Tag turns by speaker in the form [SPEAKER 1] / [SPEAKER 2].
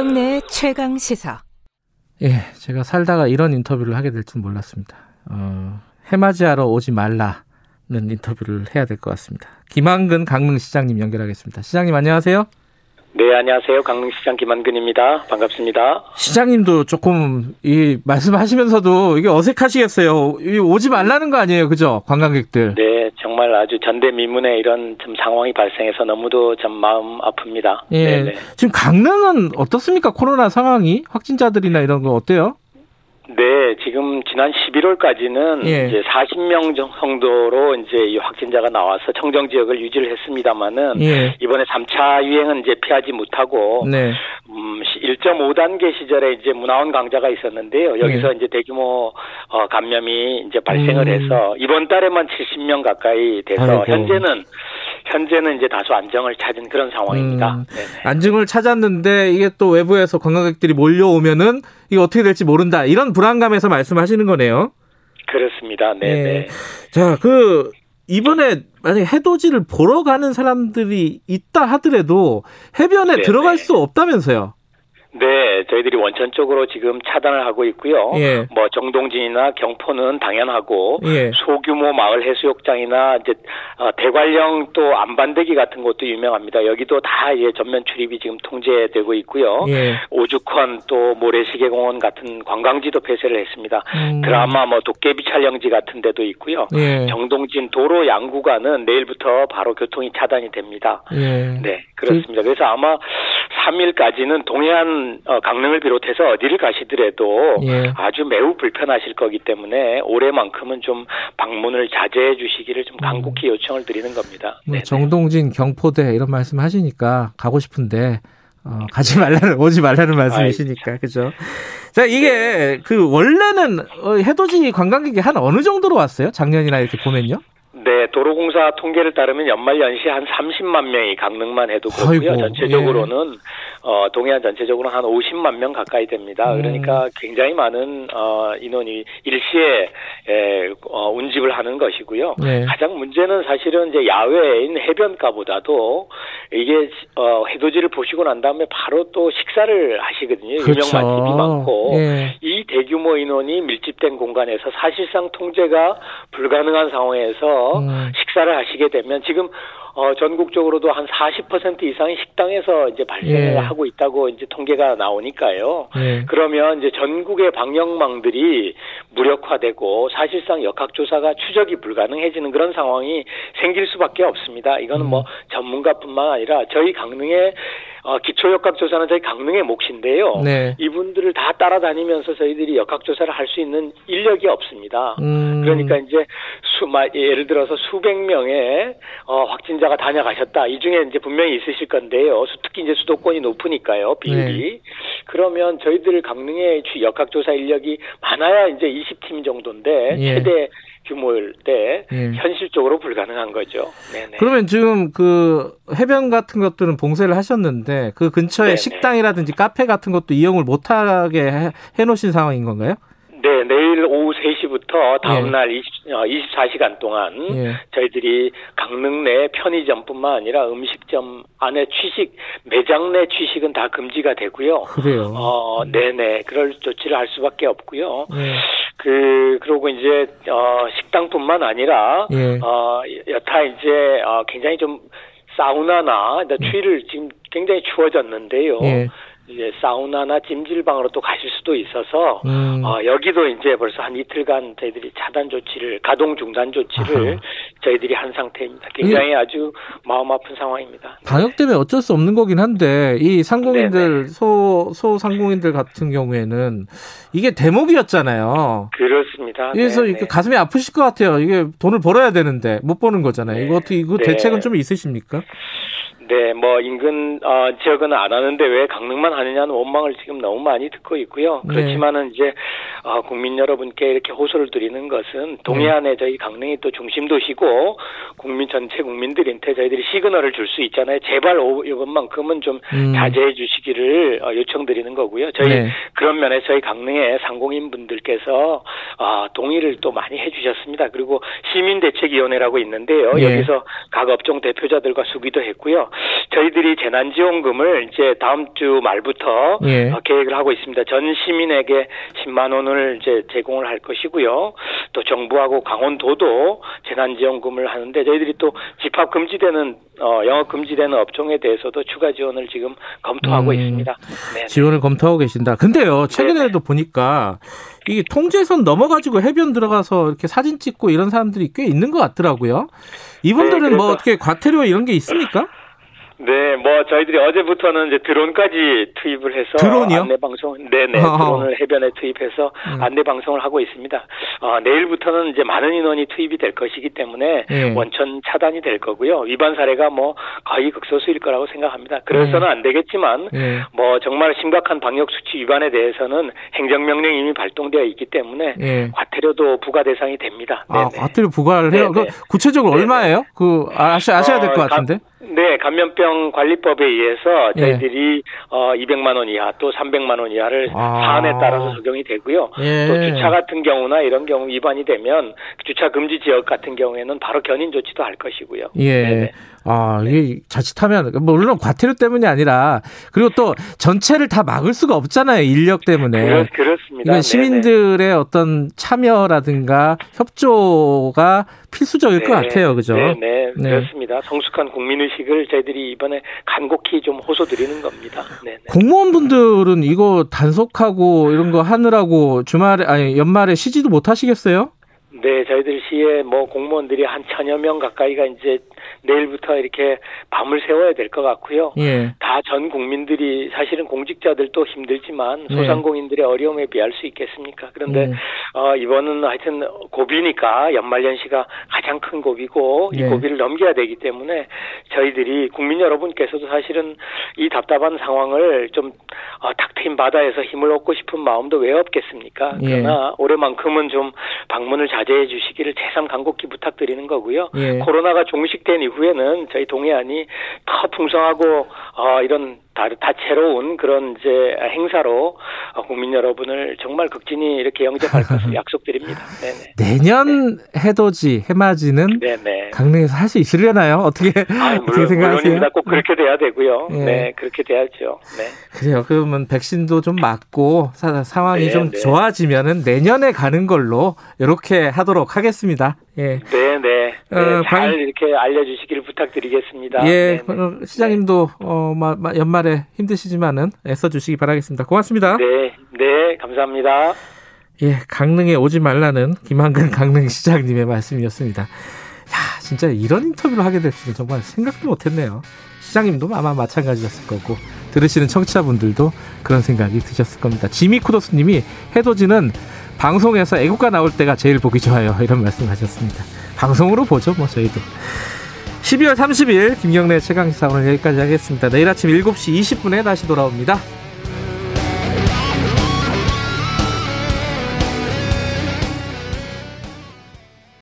[SPEAKER 1] 김경래 최강 시사.
[SPEAKER 2] 예, 제가 살다가 이런 인터뷰를 하게 될 줄 몰랐습니다. 어, 해맞이하러 오지 말라는 인터뷰를 해야 될 것 같습니다. 김한근 강릉시장님 연결하겠습니다. 시장님 안녕하세요.
[SPEAKER 3] 네, 안녕하세요. 강릉시장 김한근입니다. 반갑습니다.
[SPEAKER 2] 시장님도 조금 이 말씀하시면서도 이게 어색하시겠어요. 이 오지 말라는 거 아니에요, 그죠? 관광객들.
[SPEAKER 3] 네, 정말 아주 전대미문의 이런 좀 상황이 발생해서 너무도 좀 마음 아픕니다.
[SPEAKER 2] 예.
[SPEAKER 3] 네네.
[SPEAKER 2] 지금 강릉은 어떻습니까? 코로나 상황이 확진자들이나 이런 거 어때요?
[SPEAKER 3] 네, 지금 지난 11월까지는
[SPEAKER 2] 예.
[SPEAKER 3] 이제 40명 정도로 이제 이 확진자가 나와서 청정 지역을 유지를 했습니다만은
[SPEAKER 2] 예.
[SPEAKER 3] 이번에 3차 유행은 이제 피하지 못하고
[SPEAKER 2] 네.
[SPEAKER 3] 음, 1.5단계 시절에 이제 문화원 강자가 있었는데요. 여기서 이제 대규모 어, 감염이 이제 발생을
[SPEAKER 2] 음.
[SPEAKER 3] 해서 이번 달에만 70명 가까이 돼서
[SPEAKER 2] 아이고.
[SPEAKER 3] 현재는 현재는 이제 다소 안정을 찾은 그런 상황입니다.
[SPEAKER 2] 음,
[SPEAKER 3] 네네.
[SPEAKER 2] 안정을 찾았는데 이게 또 외부에서 관광객들이 몰려오면은 이게 어떻게 될지 모른다. 이런 불안감에서 말씀하시는 거네요.
[SPEAKER 3] 그렇습니다. 네네.
[SPEAKER 2] 예. 자, 그 이번에 만약 해돋이를 보러 가는 사람들이 있다 하더라도 해변에
[SPEAKER 3] 네네.
[SPEAKER 2] 들어갈 수 없다면서요.
[SPEAKER 3] 네, 저희들이 원천 쪽으로 지금 차단을 하고 있고요.
[SPEAKER 2] 예.
[SPEAKER 3] 뭐 정동진이나 경포는 당연하고
[SPEAKER 2] 예.
[SPEAKER 3] 소규모 마을 해수욕장이나 이제 어, 대관령 또 안반대기 같은 곳도 유명합니다. 여기도 다 이제 전면 출입이 지금 통제되고 있고요.
[SPEAKER 2] 예.
[SPEAKER 3] 오죽헌 또 모래시계공원 같은 관광지도 폐쇄를 했습니다.
[SPEAKER 2] 음.
[SPEAKER 3] 드라마 뭐 도깨비 촬영지 같은 데도 있고요.
[SPEAKER 2] 예.
[SPEAKER 3] 정동진 도로 양구간은 내일부터 바로 교통이 차단이 됩니다.
[SPEAKER 2] 예.
[SPEAKER 3] 네, 그렇습니다. 그래서 아마 3일까지는 동해안 어, 강릉을 비롯해서 어디를 가시더라도
[SPEAKER 2] 예.
[SPEAKER 3] 아주 매우 불편하실 거기 때문에 올해만큼은 좀 방문을 자제해 주시기를 좀 간곡히 요청을 드리는 겁니다.
[SPEAKER 2] 뭐
[SPEAKER 3] 네.
[SPEAKER 2] 정동진 경포대 이런 말씀 하시니까 가고 싶은데 어, 가지 말라는 오지 말라는 말씀이시니까 그죠? 자 이게 그 원래는 어, 해돋이 관광객이 한 어느 정도로 왔어요? 작년이나 이렇게 보면요?
[SPEAKER 3] 네, 도로공사 통계를 따르면 연말 연시 한 30만 명이 강릉만 해도 그렇고요.
[SPEAKER 2] 아이고,
[SPEAKER 3] 전체적으로는 어, 동해안 전체적으로 한 50만 명 가까이 됩니다.
[SPEAKER 2] 음.
[SPEAKER 3] 그러니까 굉장히 많은 어, 인원이 일시에 에, 어, 운집을 하는 것이고요.
[SPEAKER 2] 네.
[SPEAKER 3] 가장 문제는 사실은 이제 야외인 해변가보다도 이게 어, 해돋이를 보시고 난 다음에 바로 또 식사를 하시거든요. 유명 맛집이 많고
[SPEAKER 2] 그렇죠. 예.
[SPEAKER 3] 이 대규모 인원이 밀집된 공간에서 사실상 통제가 불가능한 상황에서
[SPEAKER 2] 음.
[SPEAKER 3] 식사를 하시게 되면 지금 어, 전국적으로도 한 40% 이상이 식당에서 이제 발생을
[SPEAKER 2] 예.
[SPEAKER 3] 하고 있다고 이제 통계가 나오니까요.
[SPEAKER 2] 예.
[SPEAKER 3] 그러면 이제 전국의 방역망들이 무력화되고 사실상 역학조사가 추적이 불가능해지는 그런 상황이 생길 수밖에 없습니다. 이거는
[SPEAKER 2] 음.
[SPEAKER 3] 뭐 전문가뿐만 아니라 저희 강릉의 어, 기초역학조사는 저희 강릉의 몫인데요.
[SPEAKER 2] 네.
[SPEAKER 3] 이분들을 다 따라다니면서 저희들이 역학조사를 할 수 있는 인력이 없습니다.
[SPEAKER 2] 음.
[SPEAKER 3] 그러니까 이제 수, 마, 예를 들어서 수백 명의 어, 확진자 가 다녀가셨다. 이 중에 이제 분명히 있으실 건데요. 수- 특히 이제 수도권이 높으니까요. 비율이.
[SPEAKER 2] 네.
[SPEAKER 3] 그러면 저희들 강릉의 주- 역학조사 인력이 많아야 이제 20팀 정도인데
[SPEAKER 2] 예.
[SPEAKER 3] 최대 규모일 때
[SPEAKER 2] 예.
[SPEAKER 3] 현실적으로 불가능한 거죠. 네네.
[SPEAKER 2] 그러면 지금 그 해변 같은 것들은 봉쇄를 하셨는데 그 근처에
[SPEAKER 3] 네네.
[SPEAKER 2] 식당이라든지 카페 같은 것도 이용을 못하게 해- 해놓으신 상황인 건가요?
[SPEAKER 3] 네, 내일 오후 3시부터 다음
[SPEAKER 2] 예.
[SPEAKER 3] 날 20, 24시간 동안
[SPEAKER 2] 예.
[SPEAKER 3] 저희들이 강릉 내 편의점뿐만 아니라 음식점 안에 취식, 매장 내 취식은 다 금지가 되고요.
[SPEAKER 2] 그래요.
[SPEAKER 3] 어, 네네. 그럴 조치를 할 수밖에 없고요.
[SPEAKER 2] 예.
[SPEAKER 3] 그, 그러고 이제, 어, 식당뿐만 아니라,
[SPEAKER 2] 예.
[SPEAKER 3] 어, 여타 이제, 어, 굉장히 좀, 사우나나, 이제 추위를 지금 굉장히 추워졌는데요.
[SPEAKER 2] 예.
[SPEAKER 3] 이제 사우나나 찜질방으로 또 가실 수도 있어서,
[SPEAKER 2] 음.
[SPEAKER 3] 어, 여기도 이제 벌써 한 이틀간 저희들이 차단 조치를, 가동 중단 조치를
[SPEAKER 2] 아하.
[SPEAKER 3] 저희들이 한 상태입니다. 굉장히 아주 마음 아픈 상황입니다.
[SPEAKER 2] 방역 때문에 어쩔 수 없는 거긴 한데 이 상공인들
[SPEAKER 3] 네네.
[SPEAKER 2] 소 소상공인들 같은 경우에는 이게 대목이었잖아요.
[SPEAKER 3] 그렇습니다.
[SPEAKER 2] 그래서
[SPEAKER 3] 네네.
[SPEAKER 2] 가슴이 아프실 것 같아요. 이게 돈을 벌어야 되는데 못 버는 거잖아요. 이거 어떻게 이거
[SPEAKER 3] 네.
[SPEAKER 2] 대책은 좀 있으십니까?
[SPEAKER 3] 네, 뭐 인근 어, 지역은 안 하는데 왜 강릉만 하느냐는 원망을 지금 너무 많이 듣고 있고요.
[SPEAKER 2] 네.
[SPEAKER 3] 그렇지만은 이제 어, 국민 여러분께 이렇게 호소를 드리는 것은 동해안에
[SPEAKER 2] 네.
[SPEAKER 3] 저희 강릉이 또 중심 도시고 국민 전체 국민들한테 저희들이 시그널을 줄 수 있잖아요. 제발 오- 이번만큼은 좀
[SPEAKER 2] 음.
[SPEAKER 3] 자제해 주시기를 어, 요청드리는 거고요. 저희
[SPEAKER 2] 네.
[SPEAKER 3] 그런 면에 저희 강릉의 상공인 분들께서 어, 동의를 또 많이 해주셨습니다. 그리고 시민대책위원회라고 있는데요.
[SPEAKER 2] 예.
[SPEAKER 3] 여기서 각 업종 대표자들과 수기도 했고요. 저희들이 재난지원금을 이제 다음 주 말부터
[SPEAKER 2] 예.
[SPEAKER 3] 어, 계획을 하고 있습니다. 전 시민에게 10만 원을 이제 제공을 할 것이고요. 또 정부하고 강원도도 재난지원금을 하는데 저희들이 또 집합 금지되는 어, 영업 금지되는 업종에 대해서도 추가 지원을 지금 검토하고
[SPEAKER 2] 음,
[SPEAKER 3] 있습니다. 네.
[SPEAKER 2] 지원을 검토하고 계신다. 근데요, 최근에도 보니까 이게 통제선 넘어가지고 해변 들어가서 이렇게 사진 찍고 이런 사람들이 꽤 있는 것 같더라고요. 이분들은
[SPEAKER 3] 네,
[SPEAKER 2] 뭐 어떻게 과태료 이런 게 있습니까?
[SPEAKER 3] 네, 뭐 저희들이 어제부터는 이제 드론까지 투입을 해서
[SPEAKER 2] 드론이요?
[SPEAKER 3] 안내 방송, 네네
[SPEAKER 2] 어허.
[SPEAKER 3] 드론을 해변에 투입해서
[SPEAKER 2] 음.
[SPEAKER 3] 안내 방송을 하고 있습니다. 어, 내일부터는 이제 많은 인원이 투입이 될 것이기 때문에
[SPEAKER 2] 예.
[SPEAKER 3] 원천 차단이 될 거고요. 위반 사례가 뭐 거의 극소수일 거라고 생각합니다. 그래서는 안 되겠지만
[SPEAKER 2] 예.
[SPEAKER 3] 뭐 정말 심각한 방역 수치 위반에 대해서는 행정명령이 이미 발동되어 있기 때문에
[SPEAKER 2] 예.
[SPEAKER 3] 과태료도 부과 대상이 됩니다.
[SPEAKER 2] 아,
[SPEAKER 3] 네네.
[SPEAKER 2] 과태료 부과를 해요.
[SPEAKER 3] 네네.
[SPEAKER 2] 그 구체적으로
[SPEAKER 3] 네네.
[SPEAKER 2] 얼마예요? 그 아셔, 아셔야 될것
[SPEAKER 3] 어,
[SPEAKER 2] 같은데.
[SPEAKER 3] 네, 감염병 관리법에 의해서
[SPEAKER 2] 예.
[SPEAKER 3] 저희들이 어 200만 원 이하 또 300만 원 이하를
[SPEAKER 2] 아.
[SPEAKER 3] 사안에 따라서 적용이 되고요.
[SPEAKER 2] 예.
[SPEAKER 3] 또 주차 같은 경우나 이런 경우 위반이 되면 주차 금지 지역 같은 경우에는 바로 견인 조치도 할 것이고요.
[SPEAKER 2] 예.
[SPEAKER 3] 네네.
[SPEAKER 2] 아, 이게 자칫하면, 뭐 물론 과태료 때문이 아니라, 그리고 또 전체를 다 막을 수가 없잖아요. 인력 때문에.
[SPEAKER 3] 그렇, 그렇습니다.
[SPEAKER 2] 이건
[SPEAKER 3] 네네.
[SPEAKER 2] 시민들의 어떤 참여라든가 협조가 필수적일 것
[SPEAKER 3] 네,
[SPEAKER 2] 같아요. 그죠?
[SPEAKER 3] 네, 네,
[SPEAKER 2] 네.
[SPEAKER 3] 그렇습니다. 성숙한 국민 의식을 저희들이 이번에 간곡히 좀 호소 드리는 겁니다. 네, 네.
[SPEAKER 2] 공무원분들은 이거 단속하고 이런 거 하느라고 주말에, 아니, 연말에 쉬지도 못 하시겠어요?
[SPEAKER 3] 네, 저희들 시에 뭐 공무원들이 한 천여 명 가까이가 이제 내일부터 이렇게 밤을 새워야 될 것 같고요.
[SPEAKER 2] 예.
[SPEAKER 3] 다전 국민들이 사실은 공직자들도 힘들지만
[SPEAKER 2] 네.
[SPEAKER 3] 소상공인들의 어려움에 비할 수 있겠습니까? 그런데
[SPEAKER 2] 음.
[SPEAKER 3] 어, 이번은 하여튼 고비니까 연말연시가 가장 큰 고비고 이
[SPEAKER 2] 네.
[SPEAKER 3] 고비를 넘겨야 되기 때문에 저희들이 국민 여러분께서도 사실은 이 답답한 상황을 좀 어, 탁 트인 바다에서 힘을 얻고 싶은 마음도 왜 없겠습니까?
[SPEAKER 2] 예.
[SPEAKER 3] 그러나 올해만큼은 좀 방문을 자제해 주시기를 재삼 간곡히 부탁드리는 거고요.
[SPEAKER 2] 예.
[SPEAKER 3] 코로나가 종식된 이후에는 저희 동해안이 더 풍성하고 어, 이런 다, 다채로운 그런 이제 행사로 어, 국민 여러분을 정말 극진히 이렇게 영접할 것을 약속드립니다. 네네.
[SPEAKER 2] 내년 해돋이, 해맞이는
[SPEAKER 3] 네네.
[SPEAKER 2] 강릉에서 할 수 있으려나요? 어떻게,
[SPEAKER 3] 아,
[SPEAKER 2] 어떻게 생각하세요?
[SPEAKER 3] 꼭 그렇게 돼야 되고요.
[SPEAKER 2] 예.
[SPEAKER 3] 네, 그렇게 돼야죠. 네.
[SPEAKER 2] 그래요. 그러면 백신도 좀 맞고 사- 상황이
[SPEAKER 3] 네,
[SPEAKER 2] 좀
[SPEAKER 3] 네.
[SPEAKER 2] 좋아지면은 내년에 가는 걸로 이렇게 하도록 하겠습니다. 예.
[SPEAKER 3] 네, 네. 네,
[SPEAKER 2] 어,
[SPEAKER 3] 잘
[SPEAKER 2] 방-
[SPEAKER 3] 이렇게 알려주시기를 부탁드리겠습니다.
[SPEAKER 2] 예,
[SPEAKER 3] 네, 네.
[SPEAKER 2] 어, 시장님도 어, 마- 마- 연말에 힘드시지만은 애써 주시기 바라겠습니다. 고맙습니다.
[SPEAKER 3] 네, 네, 감사합니다.
[SPEAKER 2] 예, 강릉에 오지 말라는 김한근 강릉시장님의 말씀이었습니다. 야, 진짜 이런 인터뷰를 하게 될 줄은 정말 생각도 못했네요. 시장님도 아마 마찬가지였을 거고 들으시는 청취자분들도 그런 생각이 드셨을 겁니다. 지미 쿠도스님이 해돋이는 방송에서 애국가 나올 때가 제일 보기 좋아요. 이런 말씀하셨습니다. 방송으로 보죠, 뭐 저희도. 12월 30일 김경래 최강시사 오늘 여기까지 하겠습니다. 내일 아침 7시 20분에 다시 돌아옵니다.